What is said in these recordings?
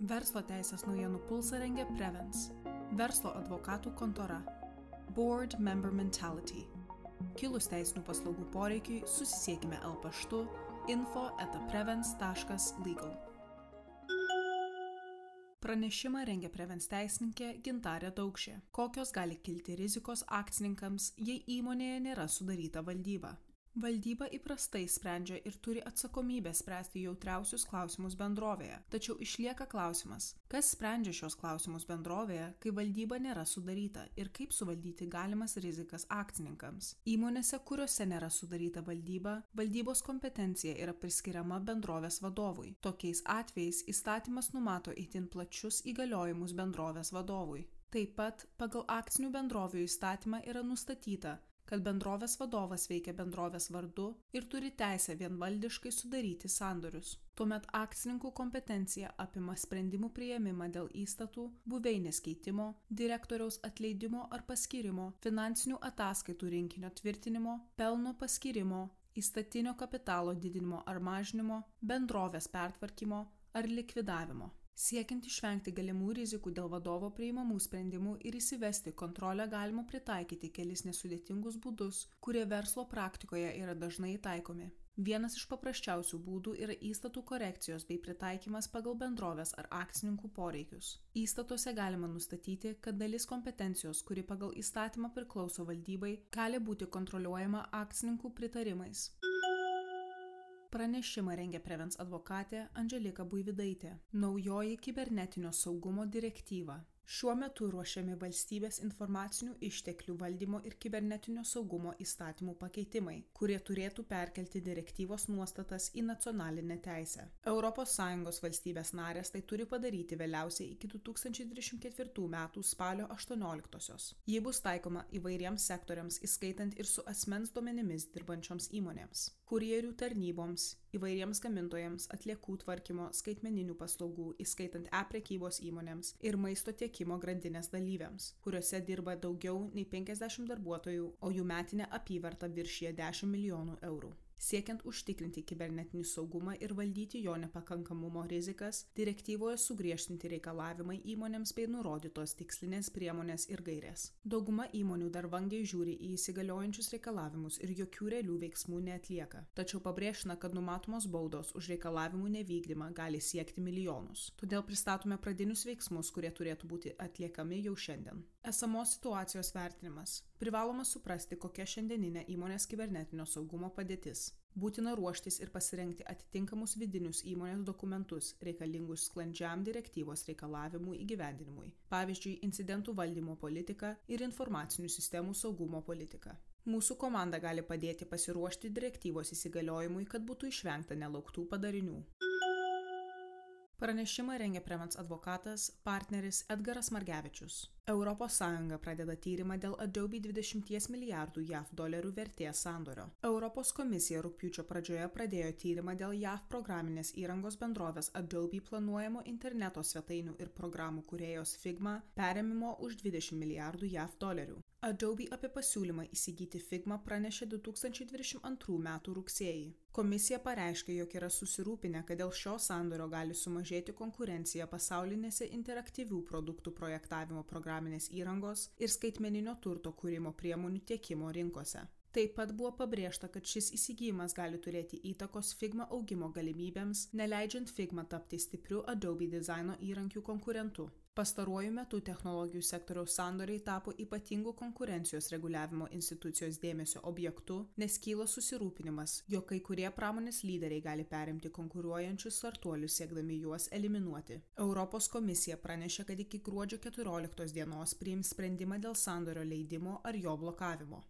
Verslo teisės naujienų pulsą rengia Prevens, verslo advokatų kontora, Board Member Mentality. Kilus teisinių paslaugų poreikiui, susisiekime L paštu info etaprevens.legal. Pranešimą rengia Prevens teisininkė Gintarė Daukšė. Kokios gali kilti rizikos akcininkams, jei įmonėje nėra sudaryta valdyba? Valdyba įprastai sprendžia ir turi atsakomybę spręsti jautriausius klausimus bendrovėje. Tačiau išlieka klausimas, kas sprendžia šios klausimus bendrovėje, kai valdyba nėra sudaryta ir kaip suvaldyti galimas rizikas akcininkams. Įmonėse, kuriuose nėra sudaryta valdyba, valdybos kompetencija yra priskiriama bendrovės vadovui. Tokiais atvejais įstatymas numato itin plačius įgaliojimus bendrovės vadovui. Taip pat pagal akcinių bendrovių įstatymą yra nustatyta, kad bendrovės vadovas veikia bendrovės vardu ir turi teisę vienvaldiškai sudaryti sandorius. Tuomet akcininkų kompetencija apima sprendimų prieimimą dėl įstatų, buveinės keitimo, direktoriaus atleidimo ar paskirimo, finansinių ataskaitų rinkinio tvirtinimo, pelno paskirimo, įstatinio kapitalo didinimo ar mažinimo, bendrovės pertvarkymo ar likvidavimo. Siekiant išvengti galimų rizikų dėl vadovo priimamų sprendimų ir įsivesti kontrolę galima pritaikyti kelis nesudėtingus būdus, kurie verslo praktikoje yra dažnai taikomi. Vienas iš paprasčiausių būdų yra įstatų korekcijos bei pritaikymas pagal bendrovės ar akcininkų poreikius. Įstatuose galima nustatyti, kad dalis kompetencijos, kuri pagal įstatymą priklauso valdybai, gali būti kontroliuojama akcininkų pritarimais. Pranešimą rengia Prevens advokatė Angelika Buividaitė. Naujoji kibernetinio saugumo direktyva. Šiuo metu ruošiami valstybės informacinių išteklių valdymo ir kibernetinio saugumo įstatymų pakeitimai, kurie turėtų perkelti direktyvos nuostatas į nacionalinę teisę. ES valstybės narės tai turi padaryti vėliausiai iki 2024 m. spalio 18-osios. Ji bus taikoma įvairiems sektoriams, įskaitant ir su asmens duomenimis dirbančioms įmonėms, kurjerių tarnyboms, įvairiems gamintojams, atliekų tvarkymo, skaitmeninių paslaugų, įskaitant e-prekybos įmonėms ir maisto tiekimo grandinės dalyviams, kuriuose dirba daugiau nei 50 darbuotojų, o jų metinė apyvarta viršyje 10 milijonų eurų. Siekiant užtikrinti kibernetinį saugumą ir valdyti jo nepakankamumo rizikas, direktyvoje sugriežtinti reikalavimai įmonėms bei nurodytos tikslinės priemonės ir gairės. Dauguma įmonių dar vangiai žiūri į įsigaliojančius reikalavimus ir jokių realių veiksmų neatlieka. Tačiau pabrėžtina, kad numatomos baudos už reikalavimų nevykdymą gali siekti milijonus. Todėl pristatome pradinius veiksmus, kurie turėtų būti atliekami jau šiandien. Esamos situacijos vertinimas. Privaloma suprasti, kokia šiandieninė įmonės kibernetinio saugumo padėtis. Būtina ruoštis ir pasirengti atitinkamus vidinius įmonės dokumentus reikalingus sklandžiam direktyvos reikalavimų įgyvendinimui, pavyzdžiui, incidentų valdymo politika ir informacinių sistemų saugumo politika. Mūsų komanda gali padėti pasiruošti direktyvos įsigaliojimui, kad būtų išvengta nelauktų padarinių. Pranešimą rengia Premens advokatas, partneris Edgaras Margevičius. ES pradeda tyrimą dėl Adobe 20 milijardų JAV dolerių vertės sandorio. Europos komisija rūpiučio pradžioje pradėjo tyrimą dėl JAV programinės įrangos bendrovės Adobe planuojamo interneto svetainių ir programų kuriejos Figma perėmimo už 20 milijardų JAV dolerių. Adobe apie pasiūlymą įsigyti Figma pranešė 2022 m. rugsėjį. Komisija pareiškė, jog yra susirūpinę, kad dėl šio sandorio gali sumažėti konkurencija pasaulinėse interaktyvių produktų projektavimo programinės įrangos ir skaitmeninio turto kūrimo priemonių tiekimo rinkose. Taip pat buvo pabrėžta, kad šis įsigijimas gali turėti įtakos Figma augimo galimybėms, neleidžiant Figma tapti stipriu Adobe dizaino įrankių konkurentu. Pastaruoju metu technologijų sektoriaus sandoriai tapo ypatingų konkurencijos reguliavimo institucijos dėmesio objektu, nes kyla susirūpinimas, jog kai kurie pramonės lyderiai gali perimti konkuruojančius startuolius siekdami juos eliminuoti. Europos komisija pranešė, kad iki gruodžio 14 dienos priims sprendimą dėl sandorio leidimo ar jo blokavimo.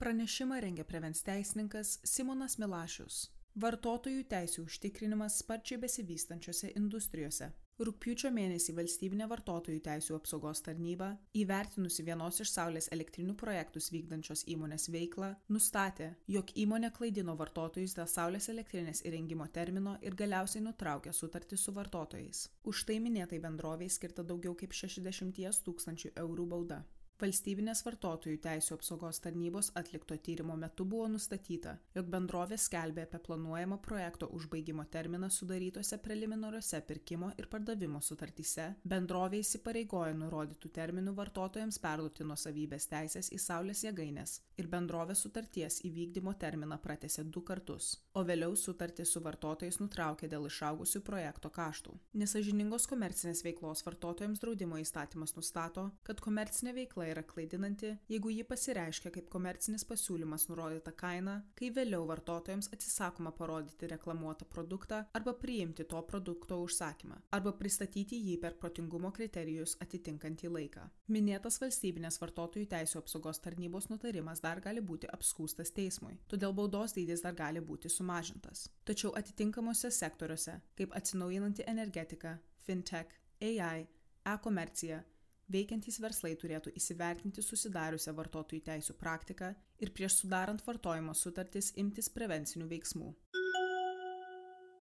Pranešimą rengia prevens teisininkas Simonas Milašius. Vartotojų teisų užtikrinimas sparčiai besivystančiose industrijose. Rūpiučio mėnesį valstybinė vartotojų teisų apsaugos tarnyba, įvertinusi vienos iš Saulės elektrinių projektus vykdančios įmonės veiklą, nustatė, jog įmonė klaidino vartotojus dėl Saulės elektrinės įrengimo termino ir galiausiai nutraukė sutartį su vartotojais. Už tai minėtai bendroviai skirta daugiau kaip 60 tūkstančių eurų bauda. Valstybinės vartotojų teisų apsaugos tarnybos atlikto tyrimo metu buvo nustatyta, jog bendrovė skelbė apie planuojamą projekto užbaigimo terminą sudarytose preliminariuose pirkimo ir pardavimo sutartyse, bendrovė įsipareigojo nurodytų terminų vartotojams perduoti nuosavybės teisės į saulės jėgainės ir bendrovė sutarties įvykdymo terminą pratęsė du kartus, o vėliau sutartį su vartotojais nutraukė dėl išaugusių projekto kaštų. Nesažiningos komercinės veiklos vartotojams draudimo įstatymas nustato, kad komercinė veikla yra klaidinanti, jeigu ji pasireiškia kaip komercinis pasiūlymas nurodyta kaina, kai vėliau vartotojams atsisakoma parodyti reklamuotą produktą arba priimti to produkto užsakymą, arba pristatyti jį per protingumo kriterijus atitinkantį laiką. Minėtas valstybinės vartotojų teisų apsaugos tarnybos nutarimas dar gali būti apskūstas teismui, todėl baudos dydis dar gali būti sumažintas. Tačiau atitinkamuose sektoriuose, kaip atsinaujinanti energetika, fintech, AI, e-komercija, veikiantys verslai turėtų įsivertinti susidariusią vartotojų teisų praktiką ir prieš sudarant vartojimo sutartis imtis prevencinių veiksmų.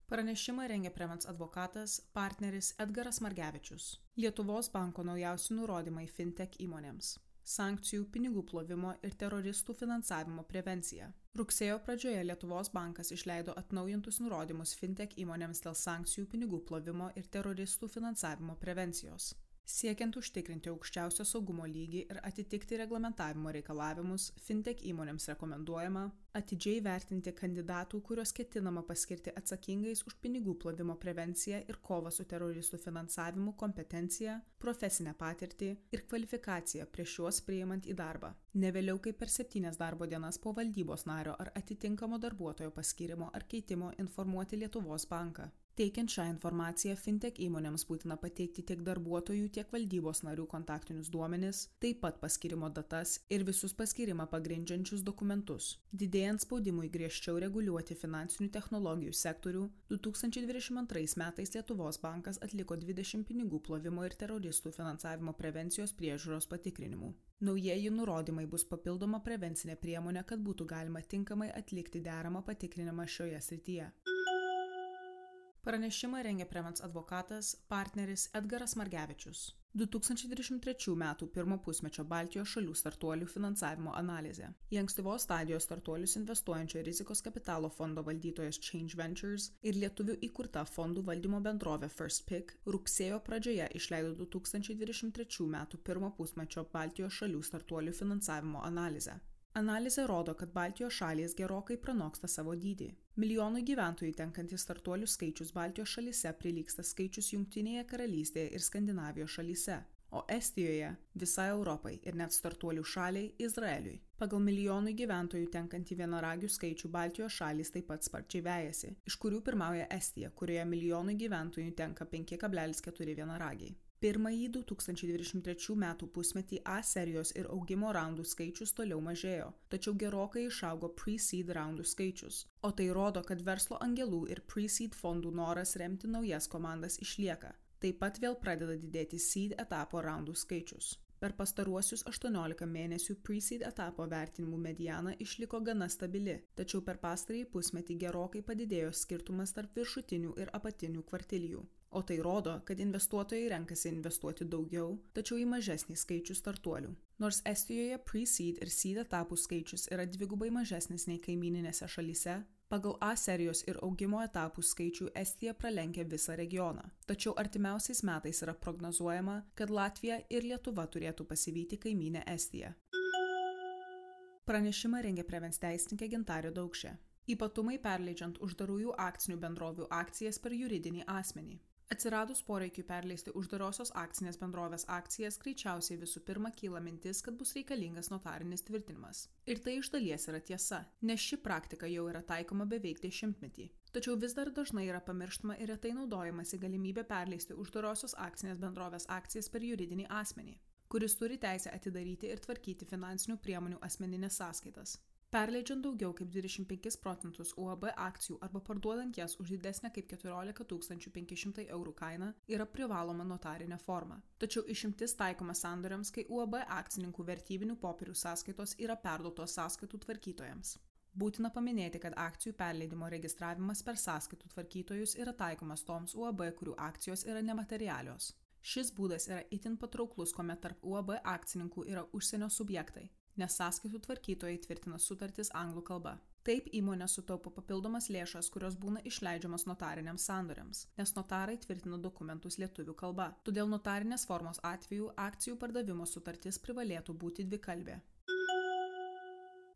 Pranešimą rengia Prevens advokatas, partneris Edgaras Margevičius. Lietuvos banko naujausi nurodymai fintech įmonėms. Sankcijų, pinigų plovimo ir teroristų finansavimo prevencija. Rugsėjo pradžioje Lietuvos bankas išleido atnaujintus nurodymus fintech įmonėms dėl sankcijų, pinigų plovimo ir teroristų finansavimo prevencijos. Siekiant užtikrinti aukščiausio saugumo lygį ir atitikti reglamentavimo reikalavimus, fintech įmonėms rekomenduojama atidžiai vertinti kandidatų, kuriuos ketinama paskirti atsakingais už pinigų plovimo prevenciją ir kovą su teroristų finansavimu kompetenciją, profesinę patirtį ir kvalifikaciją prieš juos priimant į darbą. Ne vėliau kaip per septynias darbo dienas po valdybos nario ar atitinkamo darbuotojo paskirimo ar keitimo informuoti Lietuvos banką. Teikiant šią informaciją, fintech įmonėms būtina pateikti tiek darbuotojų, tiek valdybos narių kontaktinius duomenis, taip pat paskirimo datas ir visus paskirimą pagrindžiančius dokumentus. Didėjant spaudimui griežčiau reguliuoti finansinių technologijų sektorių, 2022 metais Lietuvos bankas atliko 20 pinigų plovimo ir teroristų finansavimo prevencijos priežiūros patikrinimų. Naujieji nurodymai bus papildoma prevencinė priemonė, kad būtų galima tinkamai atlikti deramą patikrinimą šioje srityje. Pranešimą rengė Premens advokatas, partneris Edgaras Margevičius. 2023 m. pirmo pusmečio Baltijos šalių startuolių finansavimo analizė. Į ankstyvos stadijos startuolius investuojančio rizikos kapitalo fondo valdytojas Change Ventures ir lietuvių įkurta fondų valdymo bendrovė First Pick rugsėjo pradžioje išleido 2023 m. pirmo pusmečio Baltijos šalių startuolių finansavimo analizę. Analizė rodo, kad Baltijos šalys gerokai pranoksta savo dydį. Milijonui gyventojų tenkantis startuolių skaičius Baltijos šalyse prilyksta skaičius Junktinėje karalystėje ir Skandinavijos šalyse, o Estijoje visai Europai ir net startuolių šaliai Izraeliui. Pagal milijonų gyventojų tenkantį vienaragių skaičių Baltijos šalys taip pat sparčiai vejasi, iš kurių pirmauja Estija, kurioje milijonui gyventojų tenka 5,4 vienaragiai. Pirmąjį 2023 metų pusmetį A serijos ir augimo raundų skaičius toliau mažėjo, tačiau gerokai išaugo pre-seed raundų skaičius. O tai rodo, kad verslo angelų ir pre-seed fondų noras remti naujas komandas išlieka. Taip pat vėl pradeda didėti seed etapo raundų skaičius. Per pastaruosius 18 mėnesių pre-seed etapo vertinimų mediana išliko gana stabili, tačiau per pastarąjį pusmetį gerokai padidėjo skirtumas tarp viršutinių ir apatinių kvartilijų o tai rodo, kad investuotojai renkasi investuoti daugiau, tačiau į mažesnį skaičių startuolių. Nors Estijoje pre-seed ir seed etapų skaičius yra dvigubai mažesnis nei kaimininėse šalyse, pagal A serijos ir augimo etapų skaičių Estija pralenkia visą regioną. Tačiau artimiausiais metais yra prognozuojama, kad Latvija ir Lietuva turėtų pasivyti kaiminę Estiją. Pranešimą rengia prevens teisininkė Gintario Daukšė. Ypatumai perleidžiant uždarųjų akcinių bendrovių akcijas per juridinį asmenį. Atsiradus poreikiu perleisti uždarosios akcinės bendrovės akcijas, greičiausiai visų pirma kyla mintis, kad bus reikalingas notarinis tvirtinimas. Ir tai iš dalies yra tiesa, nes ši praktika jau yra taikoma beveik dešimtmetį. Tačiau vis dar dažnai yra pamirštama ir retai naudojamasi galimybė perleisti uždarosios akcinės bendrovės akcijas per juridinį asmenį, kuris turi teisę atidaryti ir tvarkyti finansinių priemonių asmeninės sąskaitas. Perleidžiant daugiau kaip 25 procentus UAB akcijų arba parduodant jas už didesnę kaip 14 500 eurų kainą yra privaloma notarinė forma. Tačiau išimtis taikoma sandoriams, kai UAB akcininkų vertybinių popierių sąskaitos yra perduotos sąskaitų tvarkytojams. Būtina paminėti, kad akcijų perleidimo registravimas per sąskaitų tvarkytojus yra taikomas toms UAB, kurių akcijos yra nematerialios. Šis būdas yra itin patrauklus, kuomet tarp UAB akcininkų yra užsienio subjektai, nes sąskaitų tvarkytojai tvirtina sutartis anglų kalba. Taip įmonė sutaupo papildomas lėšas, kurios būna išleidžiamas notariniams sandoriams, nes notarai tvirtina dokumentus lietuvių kalba. Todėl notarinės formos atveju akcijų pardavimo sutartis privalėtų būti dvikalbė.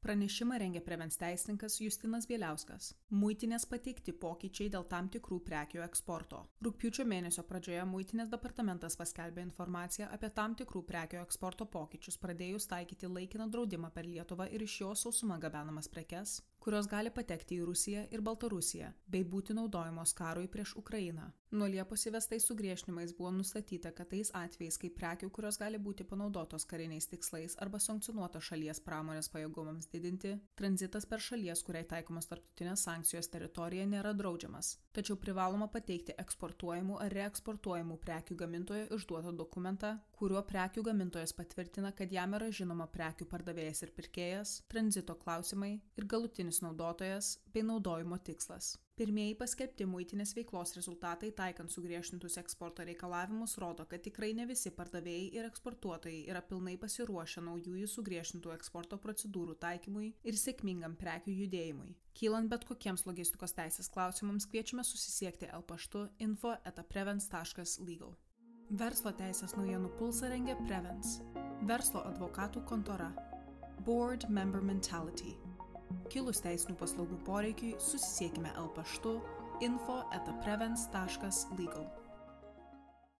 Pranešimą rengė prevens teisininkas Justinas Bieliauskas. Muitinės pateikti pokyčiai dėl tam tikrų prekių eksporto. Rūpiučio mėnesio pradžioje Muitinės departamentas paskelbė informaciją apie tam tikrų prekių eksporto pokyčius, pradėjus taikyti laikiną draudimą per Lietuvą ir iš jo sausumą gabenamas prekes, kurios gali patekti į Rusiją ir Baltarusiją, bei būti naudojamos karui prieš Ukrainą. Nuo Liepos įvestais sugriežtinimais buvo nustatyta, kad tais atvejais, kai prekių, kurios gali būti panaudotos kariniais tikslais arba sankcionuotos šalies pramonės pajėgumams didinti, tranzitas per šalies, kuriai taikomos tarptautinės sankcijos teritoriją nėra draudžiamas, tačiau privaloma pateikti eksportuojamų ar reeksportuojamų prekių gamintojo išduotą dokumentą, kuriuo prekių gamintojas patvirtina, kad jam yra žinoma prekių pardavėjas ir pirkėjas, tranzito klausimai ir galutinis galutinis naudotojas bei naudojimo tikslas. Pirmieji paskelbti muitinės veiklos rezultatai taikant sugriežtintus eksporto reikalavimus rodo, kad tikrai ne visi pardavėjai ir eksportuotojai yra pilnai pasiruošę naujųjų sugriežtintų eksporto procedūrų taikymui ir sėkmingam prekių judėjimui. Kylant bet kokiems logistikos teisės klausimams kviečiame susisiekti L paštu info.prevens.legal. Verslo teisės naujienų pulsą rengia Prevens. Verslo advokatų kontora. Board Member Mentality Kilus teisinių paslaugų poreikiui susisiekime L paštu info etaprevens.legal.